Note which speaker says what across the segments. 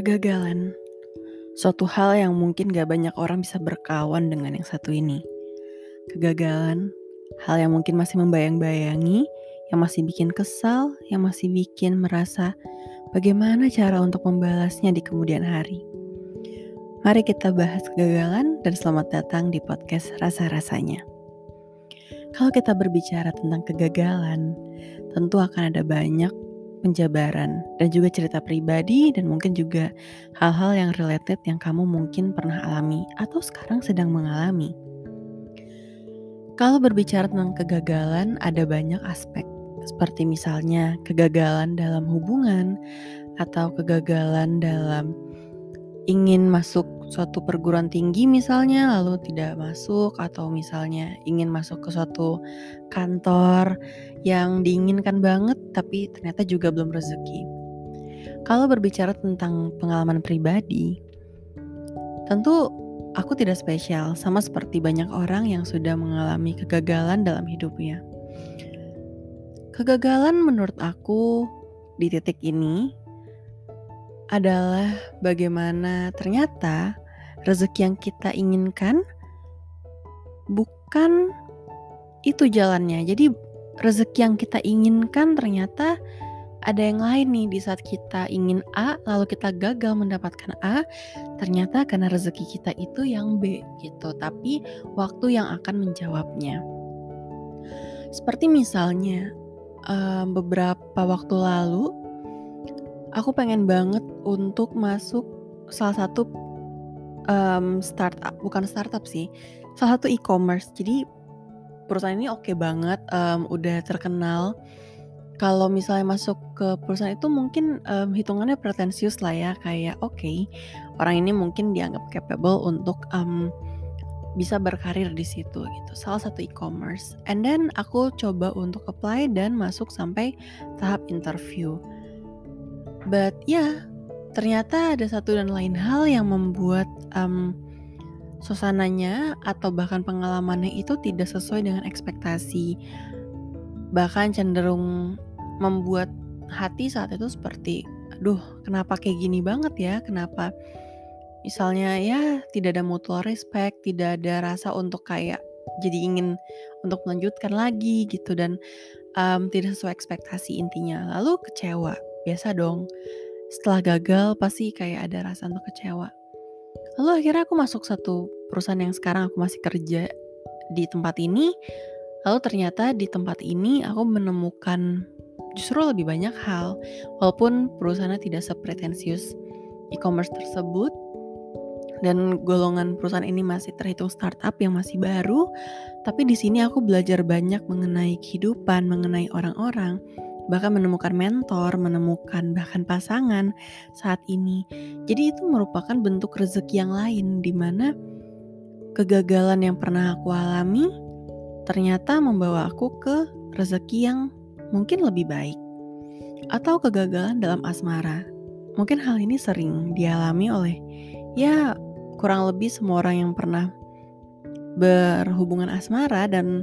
Speaker 1: Kegagalan. Suatu hal yang mungkin gak banyak orang bisa berkawan dengan yang satu ini. Kegagalan, hal yang mungkin masih membayang-bayangi, yang masih bikin kesal, yang masih bikin merasa bagaimana cara untuk membalasnya di kemudian hari. Mari kita bahas kegagalan dan selamat datang di podcast Rasa-Rasanya. Kalau kita berbicara tentang kegagalan, tentu akan ada banyak penjabaran dan juga cerita pribadi dan mungkin juga hal-hal yang related yang kamu mungkin pernah alami atau sekarang sedang mengalami. Kalau berbicara tentang kegagalan, ada banyak aspek, seperti misalnya kegagalan dalam hubungan atau kegagalan dalam ingin masuk suatu perguruan tinggi misalnya lalu tidak masuk atau misalnya ingin masuk ke suatu kantor yang diinginkan banget tapi ternyata juga belum rezeki. Kalau berbicara tentang pengalaman pribadi, tentu aku tidak spesial sama seperti banyak orang yang sudah mengalami kegagalan dalam hidupnya. Kegagalan menurut aku di titik ini adalah bagaimana ternyata rezeki yang kita inginkan bukan itu jalannya. Jadi rezeki yang kita inginkan ternyata ada yang lain nih di saat kita ingin A lalu kita gagal mendapatkan A ternyata karena rezeki kita itu yang B gitu tapi waktu yang akan menjawabnya seperti misalnya um, beberapa waktu lalu aku pengen banget untuk masuk salah satu um, startup bukan startup sih salah satu e-commerce jadi perusahaan ini oke okay banget, um, udah terkenal. Kalau misalnya masuk ke perusahaan itu mungkin um, hitungannya pretensius lah ya, kayak oke okay, orang ini mungkin dianggap capable untuk um, bisa berkarir di situ gitu. Salah satu e-commerce. And then aku coba untuk apply dan masuk sampai tahap interview. But ya, yeah, ternyata ada satu dan lain hal yang membuat um, suasananya atau bahkan pengalamannya itu tidak sesuai dengan ekspektasi. Bahkan cenderung membuat hati saat itu seperti, aduh kenapa kayak gini banget ya, kenapa misalnya ya tidak ada mutual respect, tidak ada rasa untuk kayak jadi ingin untuk melanjutkan lagi gitu dan um, tidak sesuai ekspektasi intinya. Lalu kecewa, biasa dong. Setelah gagal pasti kayak ada rasa untuk kecewa. Lalu akhirnya aku masuk satu perusahaan yang sekarang aku masih kerja di tempat ini. Lalu ternyata di tempat ini aku menemukan justru lebih banyak hal. Walaupun perusahaannya tidak sepretensius e-commerce tersebut dan golongan perusahaan ini masih terhitung startup yang masih baru, tapi di sini aku belajar banyak mengenai kehidupan, mengenai orang-orang, bahkan menemukan mentor, menemukan bahkan pasangan saat ini. Jadi itu merupakan bentuk rezeki yang lain di mana kegagalan yang pernah aku alami ternyata membawa aku ke rezeki yang mungkin lebih baik. Atau kegagalan dalam asmara. Mungkin hal ini sering dialami oleh ya kurang lebih semua orang yang pernah berhubungan asmara dan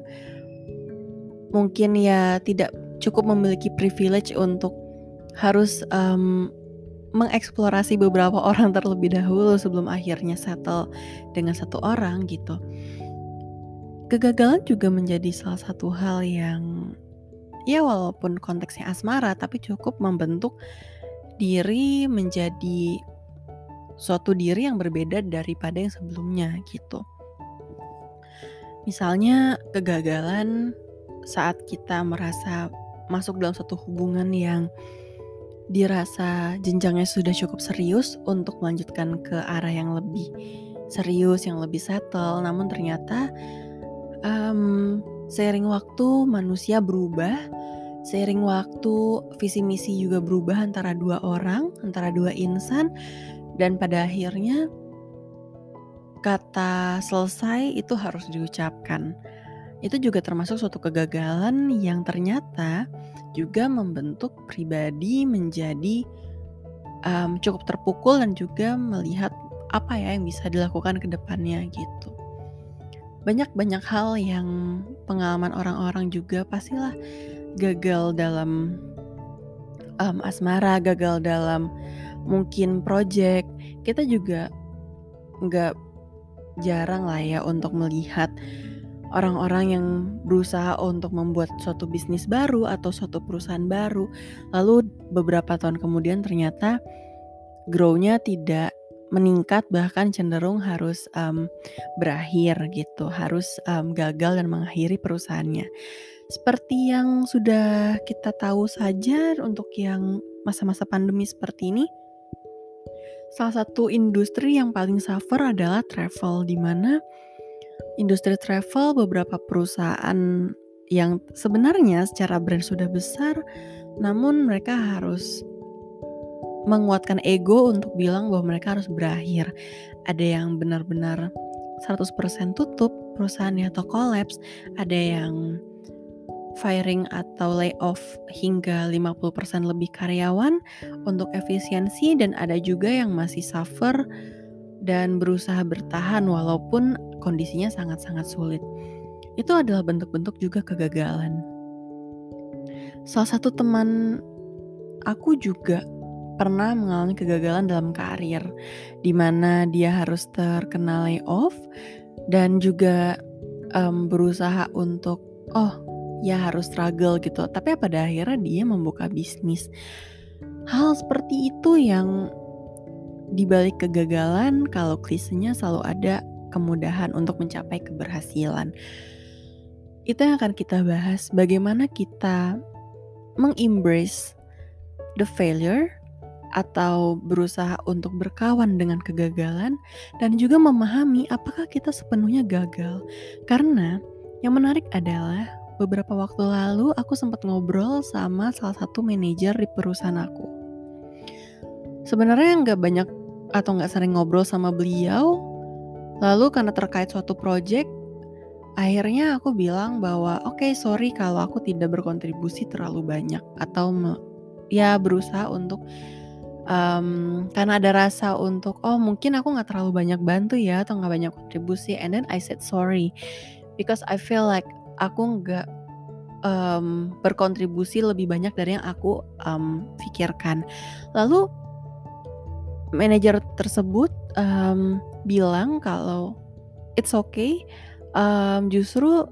Speaker 1: mungkin ya tidak cukup memiliki privilege untuk harus um, mengeksplorasi beberapa orang terlebih dahulu sebelum akhirnya settle dengan satu orang gitu. Kegagalan juga menjadi salah satu hal yang ya walaupun konteksnya asmara tapi cukup membentuk diri menjadi suatu diri yang berbeda daripada yang sebelumnya gitu. Misalnya kegagalan saat kita merasa masuk dalam satu hubungan yang dirasa jenjangnya sudah cukup serius untuk melanjutkan ke arah yang lebih serius, yang lebih settle. Namun ternyata um, seiring waktu manusia berubah, seiring waktu visi misi juga berubah antara dua orang, antara dua insan, dan pada akhirnya kata selesai itu harus diucapkan itu juga termasuk suatu kegagalan yang ternyata juga membentuk pribadi menjadi um, cukup terpukul dan juga melihat apa ya yang bisa dilakukan ke depannya gitu. Banyak-banyak hal yang pengalaman orang-orang juga pastilah gagal dalam um, asmara, gagal dalam mungkin project, kita juga nggak jarang lah ya untuk melihat orang-orang yang berusaha untuk membuat suatu bisnis baru atau suatu perusahaan baru, lalu beberapa tahun kemudian ternyata grow-nya tidak meningkat bahkan cenderung harus um, berakhir gitu, harus um, gagal dan mengakhiri perusahaannya. Seperti yang sudah kita tahu saja untuk yang masa-masa pandemi seperti ini, salah satu industri yang paling suffer adalah travel, di mana industri travel beberapa perusahaan yang sebenarnya secara brand sudah besar, namun mereka harus menguatkan ego untuk bilang bahwa mereka harus berakhir. Ada yang benar-benar 100% tutup perusahaannya atau collapse, ada yang firing atau layoff hingga 50% lebih karyawan untuk efisiensi dan ada juga yang masih suffer dan berusaha bertahan walaupun kondisinya sangat-sangat sulit. Itu adalah bentuk-bentuk juga kegagalan. Salah satu teman aku juga pernah mengalami kegagalan dalam karir di mana dia harus terkena layoff dan juga um, berusaha untuk oh ya harus struggle gitu. Tapi pada akhirnya dia membuka bisnis. Hal seperti itu yang dibalik kegagalan kalau klisenya selalu ada kemudahan untuk mencapai keberhasilan. Itu yang akan kita bahas bagaimana kita mengembrace the failure atau berusaha untuk berkawan dengan kegagalan dan juga memahami apakah kita sepenuhnya gagal. Karena yang menarik adalah beberapa waktu lalu aku sempat ngobrol sama salah satu manajer di perusahaan aku. Sebenarnya nggak banyak atau nggak sering ngobrol sama beliau. Lalu karena terkait suatu project, akhirnya aku bilang bahwa oke okay, sorry kalau aku tidak berkontribusi terlalu banyak atau ya berusaha untuk um, karena ada rasa untuk oh mungkin aku nggak terlalu banyak bantu ya atau nggak banyak kontribusi and then I said sorry because I feel like aku nggak um, berkontribusi lebih banyak dari yang aku um, pikirkan. Lalu manajer tersebut um, bilang kalau it's okay, um, justru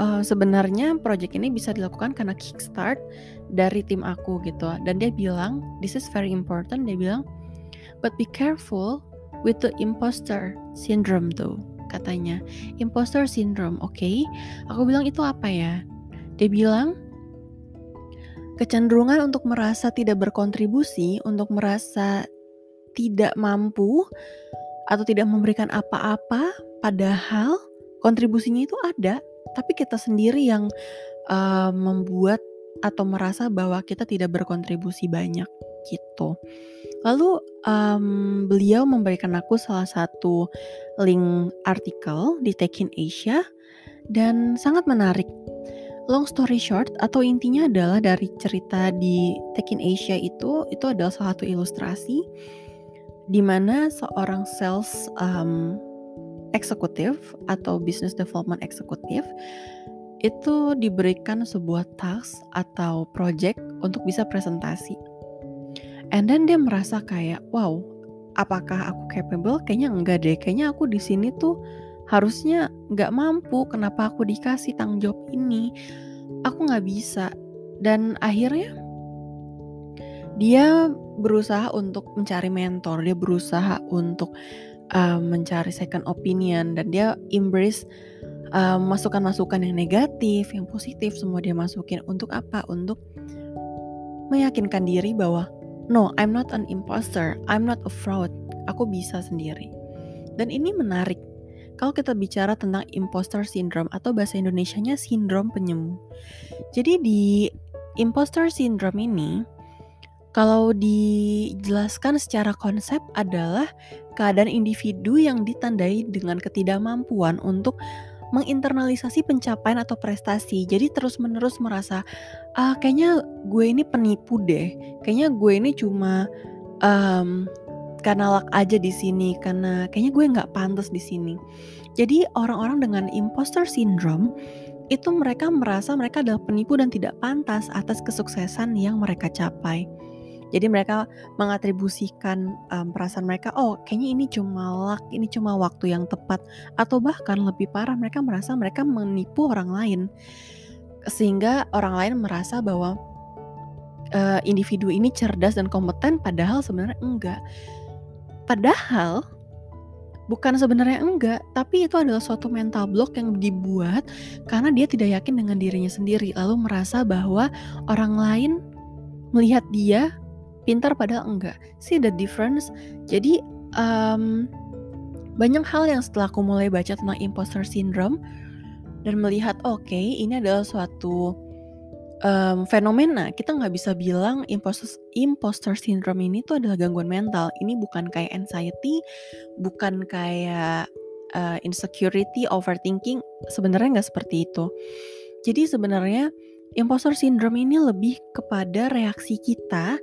Speaker 1: uh, sebenarnya project ini bisa dilakukan karena kickstart dari tim aku gitu. Dan dia bilang this is very important. Dia bilang but be careful with the imposter syndrome tuh katanya. Imposter syndrome, oke. Okay? Aku bilang itu apa ya? Dia bilang kecenderungan untuk merasa tidak berkontribusi, untuk merasa tidak mampu atau tidak memberikan apa-apa padahal kontribusinya itu ada, tapi kita sendiri yang uh, membuat atau merasa bahwa kita tidak berkontribusi banyak gitu. Lalu um, beliau memberikan aku salah satu link artikel di Tekin Asia dan sangat menarik. Long story short atau intinya adalah dari cerita di Tekin Asia itu itu adalah salah satu ilustrasi di mana seorang sales um, eksekutif atau business development eksekutif itu diberikan sebuah task atau project untuk bisa presentasi And then dia merasa kayak, wow, apakah aku capable? Kayaknya enggak deh. Kayaknya aku di sini tuh harusnya nggak mampu. Kenapa aku dikasih tanggung jawab ini? Aku nggak bisa. Dan akhirnya dia berusaha untuk mencari mentor. Dia berusaha untuk uh, mencari second opinion dan dia embrace masukan-masukan uh, yang negatif, yang positif, semua dia masukin untuk apa? Untuk meyakinkan diri bahwa No, I'm not an imposter. I'm not a fraud. Aku bisa sendiri. Dan ini menarik. Kalau kita bicara tentang imposter syndrome atau bahasa Indonesianya sindrom penyemu. Jadi di imposter syndrome ini kalau dijelaskan secara konsep adalah keadaan individu yang ditandai dengan ketidakmampuan untuk menginternalisasi pencapaian atau prestasi. Jadi terus-menerus merasa, ah kayaknya gue ini penipu deh. Kayaknya gue ini cuma um, karena luck aja di sini, karena kayaknya gue nggak pantas di sini. Jadi orang-orang dengan imposter syndrome itu mereka merasa mereka adalah penipu dan tidak pantas atas kesuksesan yang mereka capai. Jadi mereka mengatribusikan um, perasaan mereka, oh kayaknya ini cuma luck, ini cuma waktu yang tepat, atau bahkan lebih parah mereka merasa mereka menipu orang lain, sehingga orang lain merasa bahwa uh, individu ini cerdas dan kompeten, padahal sebenarnya enggak. Padahal bukan sebenarnya enggak, tapi itu adalah suatu mental block yang dibuat karena dia tidak yakin dengan dirinya sendiri, lalu merasa bahwa orang lain melihat dia pintar padahal enggak. See the difference? Jadi um, banyak hal yang setelah aku mulai baca tentang imposter syndrome dan melihat oke okay, ini adalah suatu um, fenomena kita nggak bisa bilang imposter imposter syndrome ini tuh adalah gangguan mental ini bukan kayak anxiety bukan kayak uh, insecurity overthinking sebenarnya nggak seperti itu jadi sebenarnya imposter syndrome ini lebih kepada reaksi kita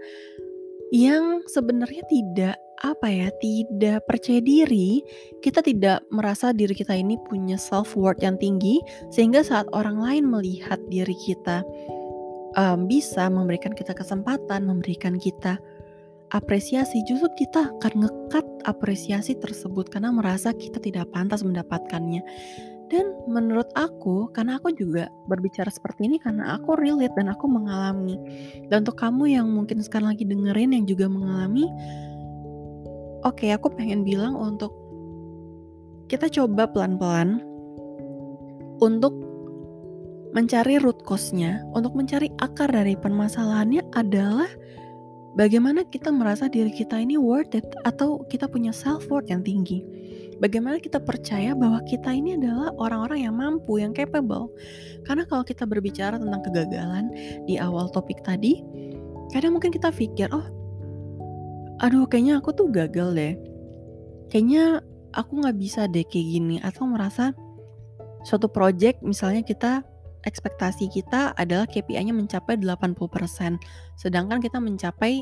Speaker 1: yang sebenarnya tidak apa ya, tidak percaya diri, kita tidak merasa diri kita ini punya self worth yang tinggi sehingga saat orang lain melihat diri kita um, bisa memberikan kita kesempatan, memberikan kita apresiasi, justru kita akan ngekat apresiasi tersebut karena merasa kita tidak pantas mendapatkannya. Dan menurut aku, karena aku juga berbicara seperti ini karena aku relate dan aku mengalami. Dan untuk kamu yang mungkin sekarang lagi dengerin yang juga mengalami, oke okay, aku pengen bilang untuk kita coba pelan-pelan untuk mencari root cause-nya, untuk mencari akar dari permasalahannya adalah bagaimana kita merasa diri kita ini worth it atau kita punya self worth yang tinggi bagaimana kita percaya bahwa kita ini adalah orang-orang yang mampu, yang capable. Karena kalau kita berbicara tentang kegagalan di awal topik tadi, kadang mungkin kita pikir, oh, aduh kayaknya aku tuh gagal deh. Kayaknya aku nggak bisa deh kayak gini. Atau merasa suatu project misalnya kita ekspektasi kita adalah KPI-nya mencapai 80%, sedangkan kita mencapai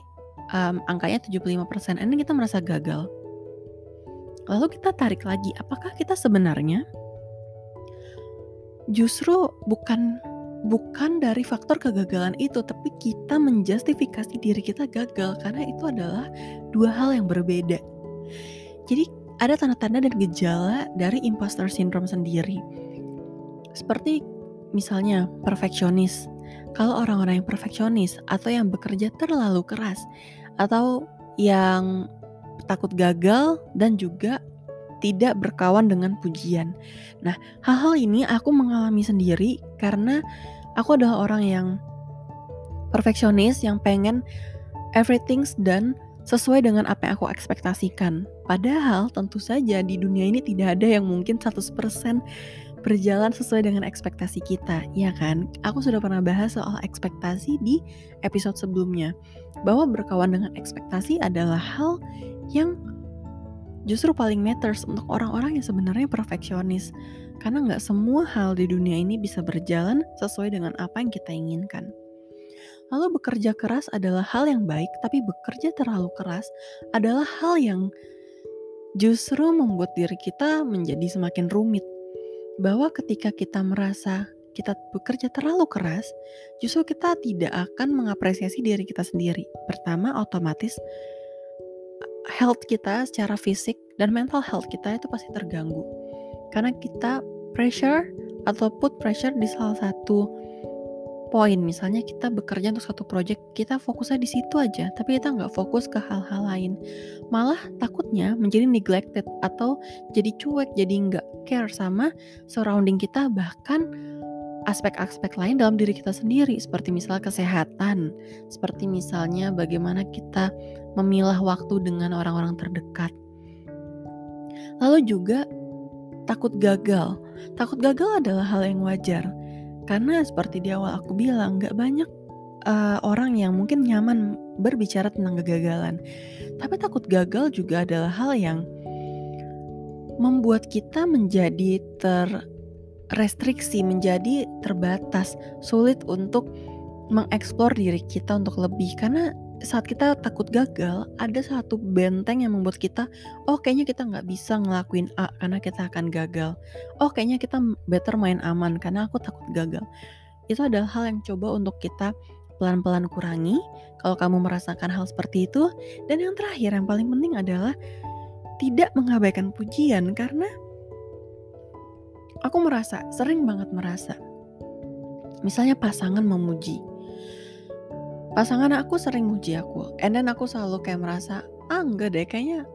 Speaker 1: um, angkanya 75%. Ini kita merasa gagal. Lalu kita tarik lagi, apakah kita sebenarnya justru bukan bukan dari faktor kegagalan itu, tapi kita menjustifikasi diri kita gagal karena itu adalah dua hal yang berbeda. Jadi ada tanda-tanda dan gejala dari imposter syndrome sendiri. Seperti misalnya perfeksionis. Kalau orang-orang yang perfeksionis atau yang bekerja terlalu keras atau yang takut gagal, dan juga tidak berkawan dengan pujian. Nah, hal-hal ini aku mengalami sendiri karena aku adalah orang yang perfeksionis yang pengen everything done sesuai dengan apa yang aku ekspektasikan. Padahal tentu saja di dunia ini tidak ada yang mungkin 100% berjalan sesuai dengan ekspektasi kita, ya kan? Aku sudah pernah bahas soal ekspektasi di episode sebelumnya. Bahwa berkawan dengan ekspektasi adalah hal yang justru paling matters untuk orang-orang yang sebenarnya perfeksionis. Karena nggak semua hal di dunia ini bisa berjalan sesuai dengan apa yang kita inginkan. Lalu bekerja keras adalah hal yang baik, tapi bekerja terlalu keras adalah hal yang justru membuat diri kita menjadi semakin rumit. Bahwa ketika kita merasa kita bekerja terlalu keras, justru kita tidak akan mengapresiasi diri kita sendiri. Pertama, otomatis health kita secara fisik dan mental health kita itu pasti terganggu. Karena kita pressure atau put pressure di salah satu poin. Misalnya kita bekerja untuk satu project kita fokusnya di situ aja tapi kita nggak fokus ke hal-hal lain. Malah takutnya menjadi neglected atau jadi cuek jadi nggak care sama surrounding kita bahkan aspek-aspek lain dalam diri kita sendiri seperti misalnya kesehatan seperti misalnya bagaimana kita memilah waktu dengan orang-orang terdekat. Lalu juga takut gagal. Takut gagal adalah hal yang wajar. Karena seperti di awal aku bilang, gak banyak uh, orang yang mungkin nyaman berbicara tentang kegagalan. Tapi takut gagal juga adalah hal yang membuat kita menjadi terrestriksi, menjadi terbatas, sulit untuk mengeksplor diri kita untuk lebih karena saat kita takut gagal, ada satu benteng yang membuat kita, oh kayaknya kita nggak bisa ngelakuin A karena kita akan gagal. Oh kayaknya kita better main aman karena aku takut gagal. Itu adalah hal yang coba untuk kita pelan-pelan kurangi kalau kamu merasakan hal seperti itu. Dan yang terakhir yang paling penting adalah tidak mengabaikan pujian karena aku merasa sering banget merasa. Misalnya pasangan memuji. Pasangan aku sering muji aku and then aku selalu kayak merasa ah enggak deh kayaknya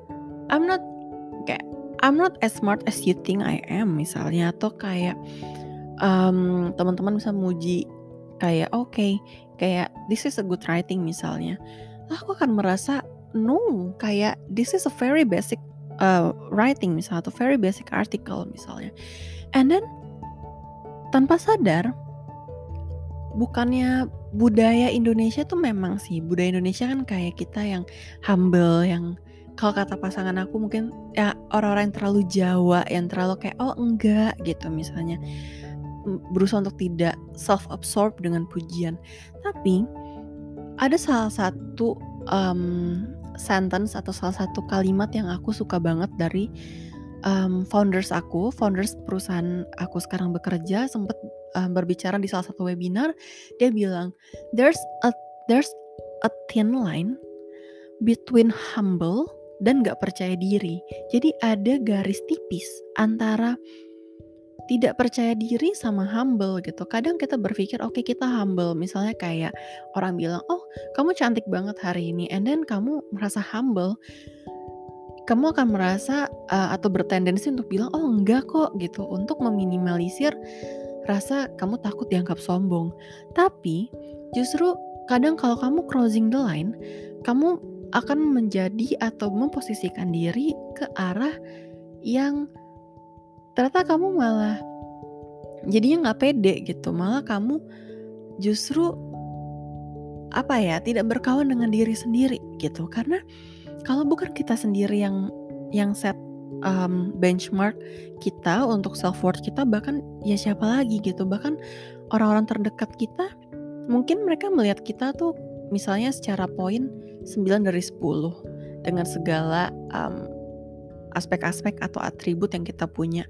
Speaker 1: I'm not kayak I'm not as smart as you think I am misalnya. Atau kayak um, teman-teman bisa muji kayak oke okay, kayak this is a good writing misalnya. Aku akan merasa no kayak this is a very basic uh, writing misalnya atau very basic article misalnya and then tanpa sadar bukannya budaya Indonesia tuh memang sih budaya Indonesia kan kayak kita yang humble yang kalau kata pasangan aku mungkin ya orang-orang yang terlalu Jawa yang terlalu kayak oh enggak gitu misalnya. Berusaha untuk tidak self absorb dengan pujian. Tapi ada salah satu um, sentence atau salah satu kalimat yang aku suka banget dari um, founders aku, founders perusahaan aku sekarang bekerja sempat uh, berbicara di salah satu webinar, dia bilang there's a there's a thin line between humble dan gak percaya diri. Jadi ada garis tipis antara tidak percaya diri sama humble gitu. Kadang kita berpikir oke okay, kita humble. Misalnya kayak orang bilang, "Oh, kamu cantik banget hari ini." And then kamu merasa humble kamu akan merasa uh, atau bertendensi untuk bilang oh enggak kok gitu. Untuk meminimalisir rasa kamu takut dianggap sombong. Tapi justru kadang kalau kamu crossing the line, kamu akan menjadi atau memposisikan diri ke arah yang ternyata kamu malah jadinya nggak pede gitu, malah kamu justru apa ya tidak berkawan dengan diri sendiri gitu. Karena kalau bukan kita sendiri yang yang set um, benchmark kita untuk self worth kita bahkan ya siapa lagi gitu. Bahkan orang-orang terdekat kita mungkin mereka melihat kita tuh misalnya secara poin 9 dari 10 dengan segala aspek-aspek um, atau atribut yang kita punya.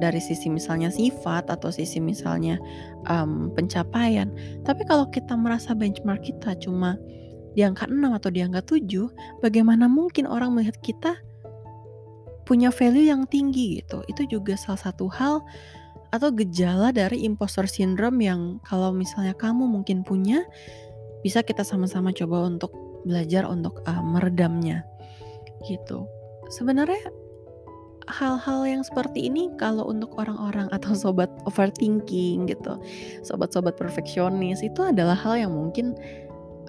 Speaker 1: Dari sisi misalnya sifat atau sisi misalnya um, pencapaian. Tapi kalau kita merasa benchmark kita cuma di angka 6 atau di angka 7, bagaimana mungkin orang melihat kita punya value yang tinggi gitu. Itu juga salah satu hal atau gejala dari imposter syndrome yang kalau misalnya kamu mungkin punya, bisa kita sama-sama coba untuk belajar untuk uh, meredamnya gitu. Sebenarnya hal-hal yang seperti ini kalau untuk orang-orang atau sobat overthinking gitu, sobat-sobat perfeksionis itu adalah hal yang mungkin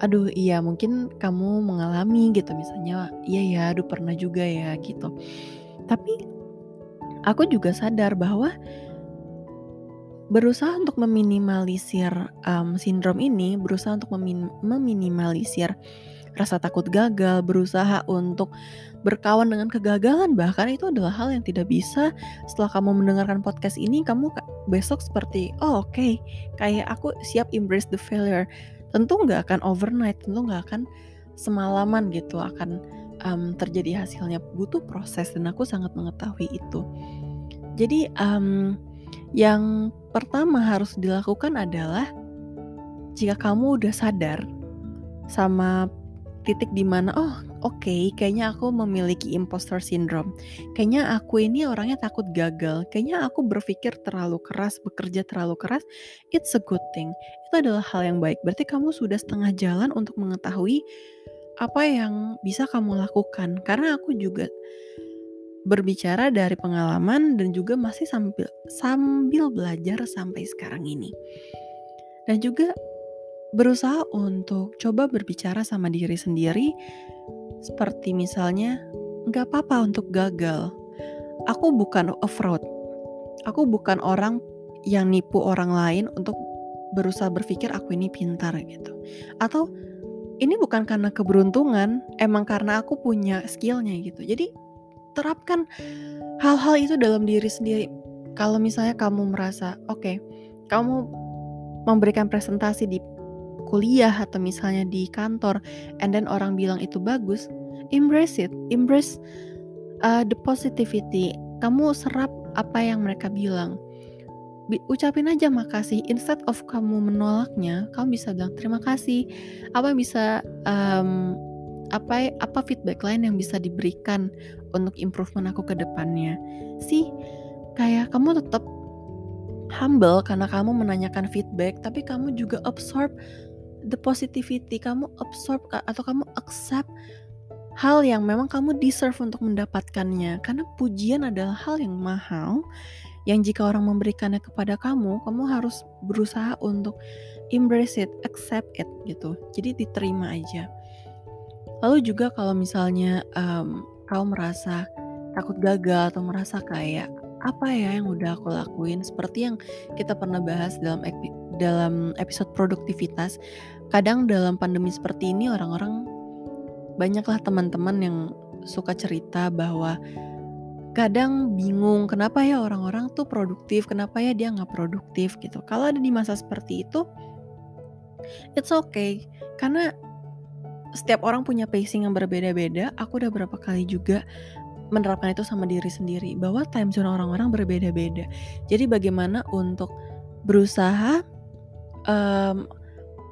Speaker 1: aduh iya mungkin kamu mengalami gitu misalnya iya ya aduh pernah juga ya gitu. Tapi aku juga sadar bahwa berusaha untuk meminimalisir um, sindrom ini berusaha untuk memin meminimalisir rasa takut gagal berusaha untuk berkawan dengan kegagalan bahkan itu adalah hal yang tidak bisa. Setelah kamu mendengarkan podcast ini kamu besok seperti oh oke okay, kayak aku siap embrace the failure tentu nggak akan overnight tentu nggak akan semalaman gitu akan um, terjadi hasilnya. Butuh proses dan aku sangat mengetahui itu. Jadi um, yang pertama harus dilakukan adalah jika kamu udah sadar sama titik di mana oh oke okay, kayaknya aku memiliki imposter syndrome. Kayaknya aku ini orangnya takut gagal. Kayaknya aku berpikir terlalu keras bekerja terlalu keras. It's a good thing. Itu adalah hal yang baik. Berarti kamu sudah setengah jalan untuk mengetahui apa yang bisa kamu lakukan. Karena aku juga berbicara dari pengalaman dan juga masih sambil sambil belajar sampai sekarang ini. Dan juga berusaha untuk coba berbicara sama diri sendiri seperti misalnya nggak apa-apa untuk gagal. Aku bukan a fraud aku bukan orang yang nipu orang lain untuk berusaha berpikir aku ini pintar gitu. Atau ini bukan karena keberuntungan emang karena aku punya skillnya gitu. Jadi terapkan hal-hal itu dalam diri sendiri. Kalau misalnya kamu merasa oke okay, kamu memberikan presentasi di kuliah atau misalnya di kantor and then orang bilang itu bagus embrace it embrace uh, the positivity. Kamu serap apa yang mereka bilang. Ucapin aja makasih instead of kamu menolaknya kamu bisa bilang terima kasih. Apa yang bisa um, apa apa feedback lain yang bisa diberikan untuk improvement aku ke depannya? Sih kayak kamu tetap humble karena kamu menanyakan feedback tapi kamu juga absorb the positivity kamu absorb atau kamu accept hal yang memang kamu deserve untuk mendapatkannya karena pujian adalah hal yang mahal yang jika orang memberikannya kepada kamu, kamu harus berusaha untuk embrace it, accept it gitu. Jadi diterima aja. Lalu juga kalau misalnya um, kamu merasa takut gagal atau merasa kayak apa ya yang udah aku lakuin seperti yang kita pernah bahas dalam epi dalam episode produktivitas kadang dalam pandemi seperti ini orang-orang banyaklah teman-teman yang suka cerita bahwa kadang bingung kenapa ya orang-orang tuh produktif, kenapa ya dia nggak produktif gitu. Kalau ada di masa seperti itu, it's okay karena setiap orang punya pacing yang berbeda-beda. Aku udah berapa kali juga menerapkan itu sama diri sendiri bahwa time zone orang-orang berbeda-beda. Jadi bagaimana untuk berusaha um,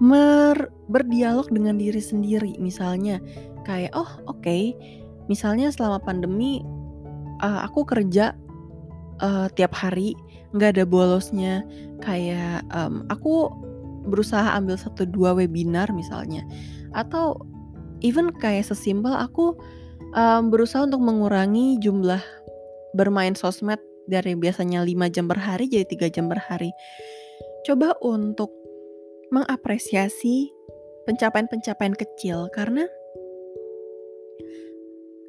Speaker 1: mer berdialog dengan diri sendiri, misalnya. Kayak oh oke, okay, misalnya selama pandemi uh, aku kerja uh, tiap hari nggak ada bolosnya. Kayak um, aku berusaha ambil satu dua webinar misalnya. Atau even kayak sesimpel aku um, berusaha untuk mengurangi jumlah bermain sosmed dari biasanya 5 jam per hari jadi tiga jam per hari. Coba untuk mengapresiasi pencapaian-pencapaian kecil karena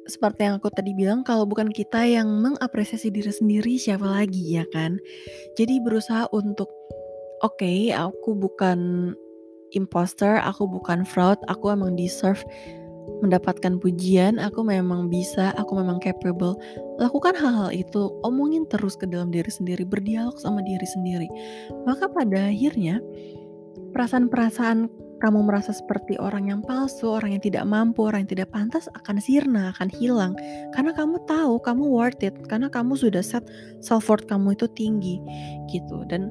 Speaker 1: seperti yang aku tadi bilang, kalau bukan kita yang mengapresiasi diri sendiri, siapa lagi ya kan? Jadi berusaha untuk, oke, okay, aku bukan imposter, aku bukan fraud, aku emang deserve mendapatkan pujian, aku memang bisa, aku memang capable. Lakukan hal-hal itu, omongin terus ke dalam diri sendiri, berdialog sama diri sendiri. Maka pada akhirnya perasaan-perasaan kamu merasa seperti orang yang palsu, orang yang tidak mampu, orang yang tidak pantas akan sirna, akan hilang. Karena kamu tahu kamu worth it, karena kamu sudah set self worth kamu itu tinggi gitu. Dan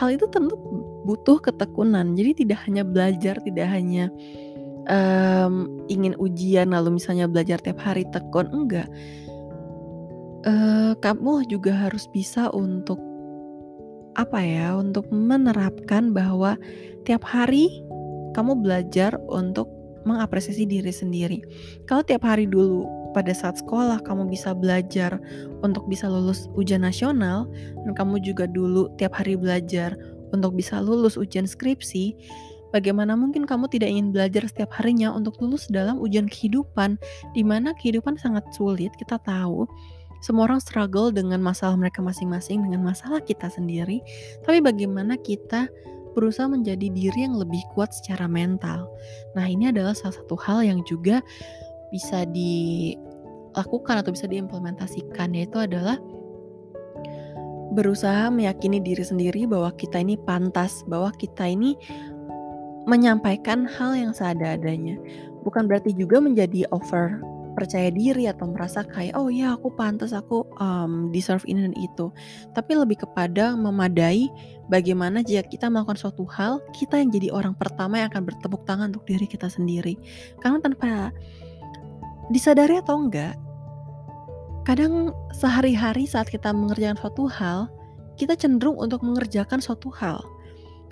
Speaker 1: hal itu tentu butuh ketekunan. Jadi tidak hanya belajar, tidak hanya um, ingin ujian lalu misalnya belajar tiap hari tekun, enggak. Uh, kamu juga harus bisa untuk apa ya untuk menerapkan bahwa tiap hari kamu belajar untuk mengapresiasi diri sendiri. Kalau tiap hari dulu pada saat sekolah kamu bisa belajar untuk bisa lulus ujian nasional dan kamu juga dulu tiap hari belajar untuk bisa lulus ujian skripsi, bagaimana mungkin kamu tidak ingin belajar setiap harinya untuk lulus dalam ujian kehidupan di mana kehidupan sangat sulit, kita tahu. Semua orang struggle dengan masalah mereka masing-masing, dengan masalah kita sendiri. Tapi bagaimana kita berusaha menjadi diri yang lebih kuat secara mental. Nah, ini adalah salah satu hal yang juga bisa dilakukan atau bisa diimplementasikan yaitu adalah berusaha meyakini diri sendiri bahwa kita ini pantas, bahwa kita ini menyampaikan hal yang seada-adanya. Bukan berarti juga menjadi over percaya diri atau merasa kayak oh ya aku pantas aku um, deserve ini dan itu. Tapi lebih kepada memadai bagaimana jika kita melakukan suatu hal kita yang jadi orang pertama yang akan bertepuk tangan untuk diri kita sendiri. Karena tanpa disadari atau enggak kadang sehari-hari saat kita mengerjakan suatu hal kita cenderung untuk mengerjakan suatu hal.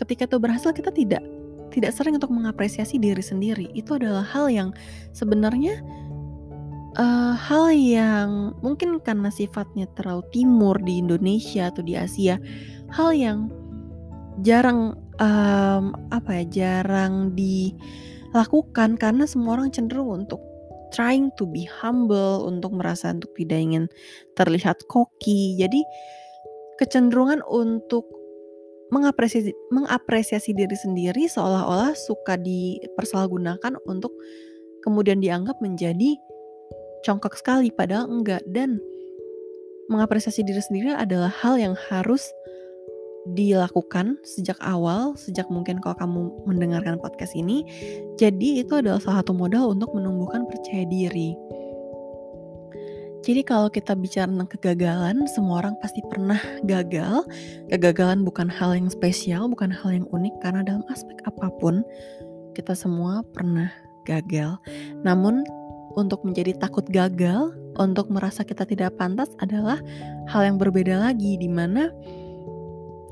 Speaker 1: Ketika itu berhasil kita tidak tidak sering untuk mengapresiasi diri sendiri. Itu adalah hal yang sebenarnya uh, hal yang mungkin karena sifatnya terlalu timur di Indonesia atau di Asia, hal yang jarang um, apa ya jarang dilakukan karena semua orang cenderung untuk trying to be humble untuk merasa untuk tidak ingin terlihat koki jadi kecenderungan untuk mengapresiasi mengapresiasi diri sendiri seolah-olah suka dipersalahgunakan untuk kemudian dianggap menjadi congkak sekali padahal enggak dan mengapresiasi diri sendiri adalah hal yang harus dilakukan sejak awal, sejak mungkin kalau kamu mendengarkan podcast ini. Jadi itu adalah salah satu modal untuk menumbuhkan percaya diri. Jadi kalau kita bicara tentang kegagalan, semua orang pasti pernah gagal. Kegagalan bukan hal yang spesial, bukan hal yang unik karena dalam aspek apa pun kita semua pernah gagal. Namun untuk menjadi takut gagal, untuk merasa kita tidak pantas adalah hal yang berbeda lagi di mana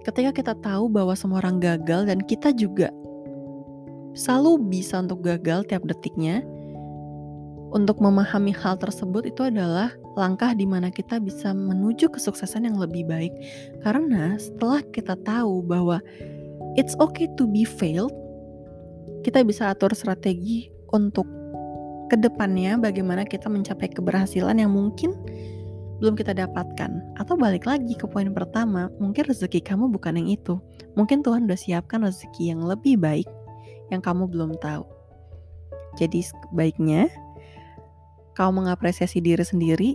Speaker 1: ketika kita tahu bahwa semua orang gagal dan kita juga selalu bisa untuk gagal tiap detiknya, untuk memahami hal tersebut itu adalah langkah di mana kita bisa menuju kesuksesan yang lebih baik. Karena setelah kita tahu bahwa it's okay to be failed, kita bisa atur strategi untuk ke depannya bagaimana kita mencapai keberhasilan yang mungkin belum kita dapatkan. Atau balik lagi ke poin pertama, mungkin rezeki kamu bukan yang itu. Mungkin Tuhan udah siapkan rezeki yang lebih baik yang kamu belum tahu. Jadi baiknya kau mengapresiasi diri sendiri,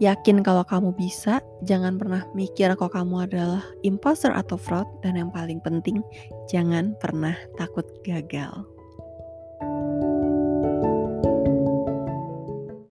Speaker 1: yakin kalau kamu bisa, jangan pernah mikir kalau kamu adalah imposter atau fraud, dan yang paling penting, jangan pernah takut gagal.